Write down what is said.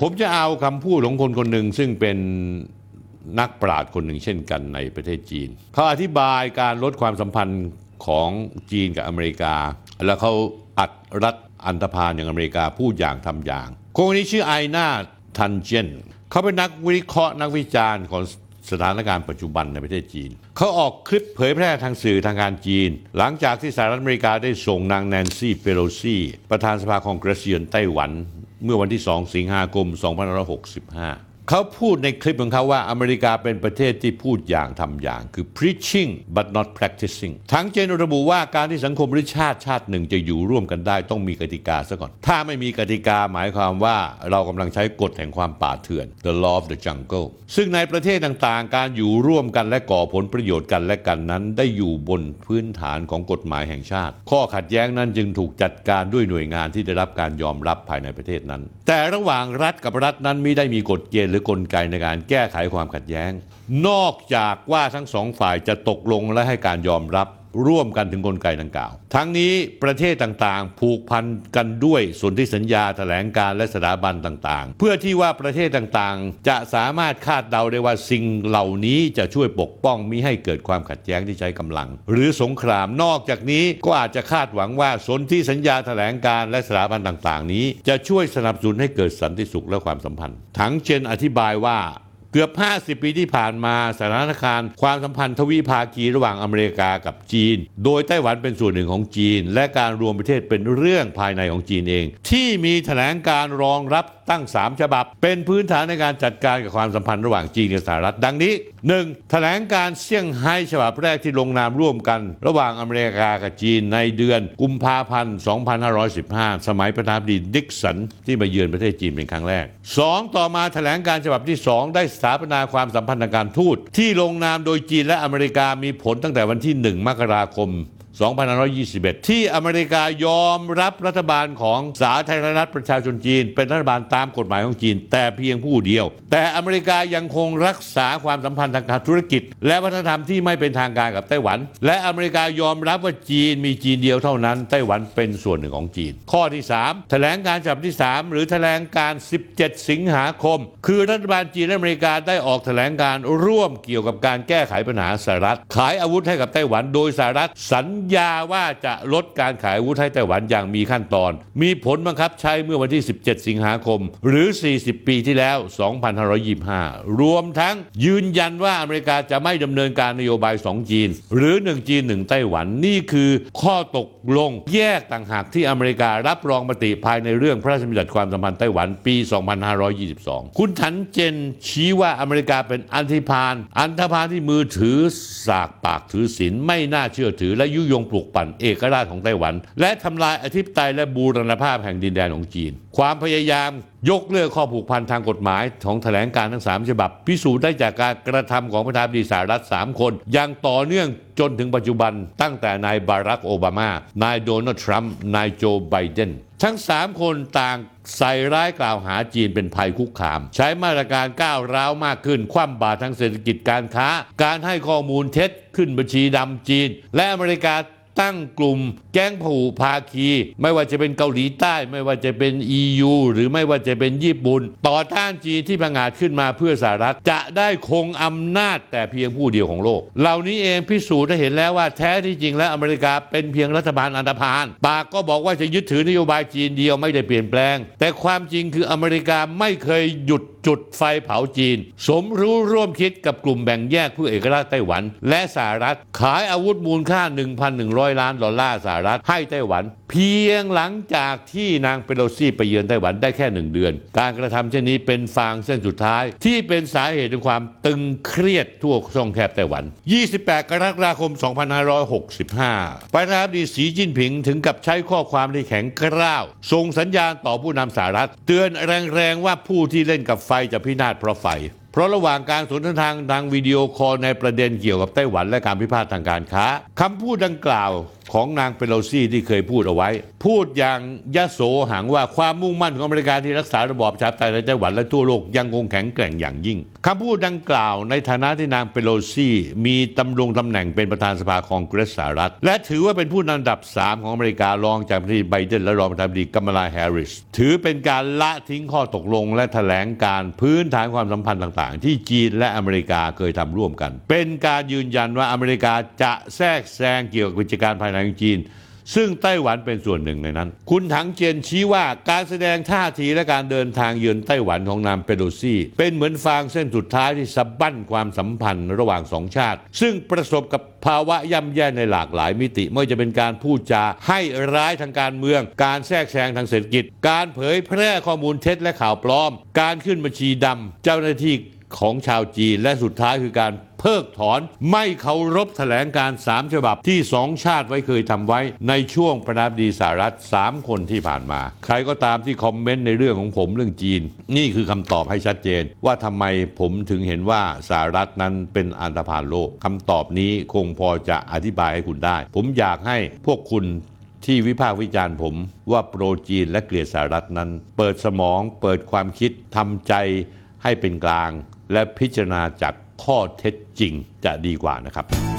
ผมจะเอาคำพูดของคนคนหนึ่งซึ่งเป็นนักปราชญ์คนหนึ่งเช่นกันในประเทศจีน เขาอธิบายการลดความสัมพันธ์ของจีนกับอเมริกา แล้วเขาอัดรัฐอันธพาลอย่างอเมริกาพูดอย่างทำอย่างคนนี้ชื่อไอนาทันเจนเขาเป็นนักวิเคราะห์นักวิจารณ์ของสถานการณ์ปัจจุบันในประเทศจีน เขาออกคลิปเผยแพร่ทางสื่อทางการจีน หลังจากที่สหรัฐอเมริกาได้ส่งนางแนนซี่เปโลซีประธานสภาคองเกรสเยือนไต้หวัน เมื่อวันที่ 2 สิงหาคม 2565 เขาพูดในคลิปของเขาว่าอเมริกาเป็นประเทศที่พูดอย่างทำอย่าง คือ preaching but not practicing ทั้งเจนระบุว่าการที่สังคมหรือชาติชาติหนึ่งจะอยู่ร่วมกันได้ต้องมีกติกาซะก่อน ถ้าไม่มีกติกาหมายความว่าเรากำลังใช้กฎแห่งความป่าเถื่อน the law of the jungle ซึ่งในประเทศต่างๆ การอยู่ร่วมกันและก่อผลประโยชน์กันและกันนั้น ได้อยู่บนพื้นฐานของกฎหมายแห่งชาติ ข้อขัดแย้งนั้นจึงถูกจัดการด้วยหน่วยงานที่ได้รับการยอมรับภายในประเทศนั้น แต่ระหว่างรัฐกับรัฐนั้นไม่ได้มีกฎเกณฑ์รือกลไกในการแก้ไขความขัดแย้ง นอกจากว่าทั้งสองฝ่ายจะตกลงและให้การยอมรับ ร่วมกันถึงกลไกดังกล่าว ทั้งนี้ประเทศต่างๆ ผูกพันกันด้วยสนธิสัญญาแถลงการและสถาบันต่างๆ เพื่อที่ว่าประเทศต่างๆ จะสามารถคาดเดาได้ว่าสิ่งเหล่านี้จะช่วยปกป้องมิให้เกิดความขัดแย้งที่ใช้กำลัง หรือสงครามนอกจากนี้ก็อาจจะคาดหวังว่าสนธิสัญญาแถลงการและสถาบันต่างๆ นี้ จะช่วยสนับสนุนให้เกิดสันติสุขและความสัมพันธ์ ทั้งเจนอธิบายว่า เกือบ 50 ปีที่ผ่านมาสถานการณ์ความสัมพันธ์ทวีภาคีระหว่างอเมริกากับจีน โดยไต้หวันเป็นส่วนหนึ่งของจีน และการรวมประเทศเป็นเรื่องภายในของจีนเอง ที่มีแถลงการรองรับตั้ง 3 ฉบับ เป็นพื้นฐานในการจัดการกับความสัมพันธ์ระหว่างจีนกับสหรัฐดังนี้ 1. แถลงการเซี่ยงไฮ้ฉบับแรกที่ลงนามร่วมกัน ระหว่างอเมริกากับจีนในเดือนกุมภาพันธ์ 2515 สมัยประธานาธิบดีดิกสันที่มาเยือนประเทศจีนเป็นครั้งแรก 2. ต่อมาแถลงการฉบับที่ 2 ได้สถาปนาความสัมพันธ์ทางการทูต ที่ลงนามโดยจีนและอเมริกามีผลตั้งแต่วันที่ 1 มกราคม 2521 ที่อเมริกายอมรับรัฐบาลของสาธารณรัฐประชาชนจีน เป็นรัฐบาลตามกฎหมายของจีน แต่เพียงผู้เดียว แต่อเมริกายังคงรักษาความสัมพันธ์ทางการธุรกิจ และวัฒนธรรมที่ไม่เป็นทางการกับไต้หวัน และอเมริกายอมรับว่าจีนมีจีนเดียวเท่านั้นไต้หวันเป็นส่วนหนึ่งของจีน ข้อที่ 3 แถลงการฉบับที่ 3 หรือแถลงการ 17 สิงหาคม คือรัฐบาลจีนและอเมริกาได้ออกแถลงการร่วมเกี่ยวกับการแก้ไขปัญหาสหรัฐขายอาวุธให้กับไต้หวัน โดยสหรัฐสัญญาว่าจะลดการขายอาวุธให้ไต้หวันอย่างมีขั้นตอน มีผลบังคับใช้เมื่อวันที่ 17 สิงหาคม หรือ 40 ปีที่แล้ว 2525 รวมทั้งยืนยันว่าอเมริกาจะไม่ดำเนินการนโยบาย 2 จีน หรือ 1 จีน 1 ไต้หวันนี่คือข้อตกลงแยกต่างหากที่อเมริการับรองมติภายในเรื่องพระราชบัญญัติความสัมพันธ์ไต้หวันปี 2522 คุณทันเจนชี้ว่าอเมริกาเป็นอันธิพาล อันธพาลที่มือถือสากปากถือศีลไม่น่าเชื่อถือและยุยงปลูกปั่นเอกราชของไต้หวัน และทำลายอธิปไตยและบูรณภาพแห่งดินแดนของจีน ความพยายาม ยกเลิกข้อผูกพันทางกฎหมายของแถลงการทั้ง 3 ฉบับ พิสูจน์ได้จากการกระทำของประธานาธิบดีสหรัฐ 3 คนอย่างต่อเนื่องจนถึงปัจจุบันตั้งแต่นายบารักโอบามา นายโดนัลด์ทรัมป์ นายโจไบเดน ทั้ง 3 คนต่างใส่ร้ายกล่าวหาจีนเป็นภัยคุกคาม ใช้มาตรการก้าวร้าวมากขึ้น คว่ำบาตรทางเศรษฐกิจการค้า การให้ข้อมูลเท็จขึ้นบัญชีดำจีน และอเมริกา ตั้งกลุ่มแก๊งผูภาคี ไม่ว่าจะเป็นเกาหลีใต้ ไม่ว่าจะเป็น EU หรือไม่ว่าจะเป็นญี่ปุ่น ต่อต้านจีนที่ประงาดขึ้นมาเพื่อสหรัฐ จะได้คงอำนาจแต่เพียงผู้เดียวของโลก เหล่านี้เองพิสูจน์ได้เห็นแล้วว่าแท้ที่จริงแล้วอเมริกาเป็นเพียงรัฐบาลอันธพาลปากก็บอกว่าจะยึดถือนโยบายจีนเดียวไม่ได้เปลี่ยนแปลง แต่ความจริงคืออเมริกาไม่เคยหยุด จุดไฟเผาจีน สมรู้ร่วมคิดกับกลุ่มแบ่งแยกเพื่อเอกราชไต้หวัน และสหรัฐ ขายอาวุธมูลค่า 1,100 ล้านดอลลาร์สหรัฐให้ไต้หวัน เพียงหลังจากที่นางเปโลซี่ไปเยือนไต้หวันได้แค่หนึ่งเดือน การกระทำเช่นนี้เป็นฟางเส้นสุดท้าย ที่เป็นสาเหตุของความตึงเครียดทั่วช่องแคบไต้หวัน 28 กรกฎาคม 2565 ประธานาธิบดีสีจิ้นผิงถึงกับใช้ข้อความที่แข็งกร้าวส่งสัญญาณต่อผู้นำสหรัฐ เตือนแรงๆว่าผู้ที่เล่นกับไฟจะพินาศเพราะไฟ เพราะระหว่างการสนทนาทางทางวิดีโอคอลในประเด็นเกี่ยวกับไต้หวันและการพิพาททางการค้าคำพูดดังกล่าวของนางเปโลซี่ที่เคยพูดเอาไว้ พูดอย่างยโสโอหังว่าความมุ่งมั่นของอเมริกาที่รักษาระบอบประชาธิปไตยในไต้หวันและทั่วโลกยังคงแข็งแกร่งอย่างยิ่งคำพูดดังกล่าวในฐานะที่นางเปโลซี่มีดำรงตำแหน่งเป็นประธานสภาคองเกรสสหรัฐ และถือว่าเป็นผู้นำอันดับ 3 ของอเมริการองจากประธานาธิบดีไบเดนและรองประธานาธิบดีกัมมาลาแฮร์ริสถือเป็นการละทิ้งข้อตกลง และแถลงการพื้นฐานความสัมพันธ์ต่าง ๆ ที่จีนและอเมริกาเคยทำร่วมกัน เป็นการยืนยันว่าอเมริกาจะแทรกแซงเกี่ยวกับกิจการภายในของจีน ซึ่งไต้หวันเป็นส่วนหนึ่งในนั้น คุณถังเจียนชี้ว่าการแสดงท่าทีและการเดินทางเยือนไต้หวันของนางเปโลซี่ เป็นเหมือนฟางเส้นสุดท้ายที่สะบั้นความสัมพันธ์ระหว่างสองชาติ ซึ่งประสบกับภาวะย่ำแย่ในหลากหลายมิติไม่ว่าจะเป็นการพูดจาให้ร้ายทางการเมือง การแทรกแซงทางเศรษฐกิจ การเผยแพร่ข้อมูลเท็จและข่าวปลอม การขึ้นบัญชีดำเจ้าหน้าที่ ของชาวจีน และสุดท้ายคือการเพิกถอนไม่เคารพแถลงการสามฉบับที่สองชาติไว้เคยทำไว้ ในช่วงประธานาธิบดีสหรัฐสามคนที่ผ่านมา ใครก็ตามที่คอมเมนต์ในเรื่องของผมเรื่องจีน นี่คือคำตอบให้ชัดเจน ว่าทำไมผมถึงเห็นว่าสหรัฐนั้นเป็นอันธพาลโลกคำตอบนี้คงพอจะอธิบายให้คุณได้ ผมอยากให้พวกคุณที่วิพากษ์วิจารณ์ผมว่าโปรจีนและเกลียดสหรัฐนั้น เปิดสมองเปิดความคิดทำใจให้เป็นกลาง และพิจารณาจากข้อเท็จจริงจะดีกว่านะครับ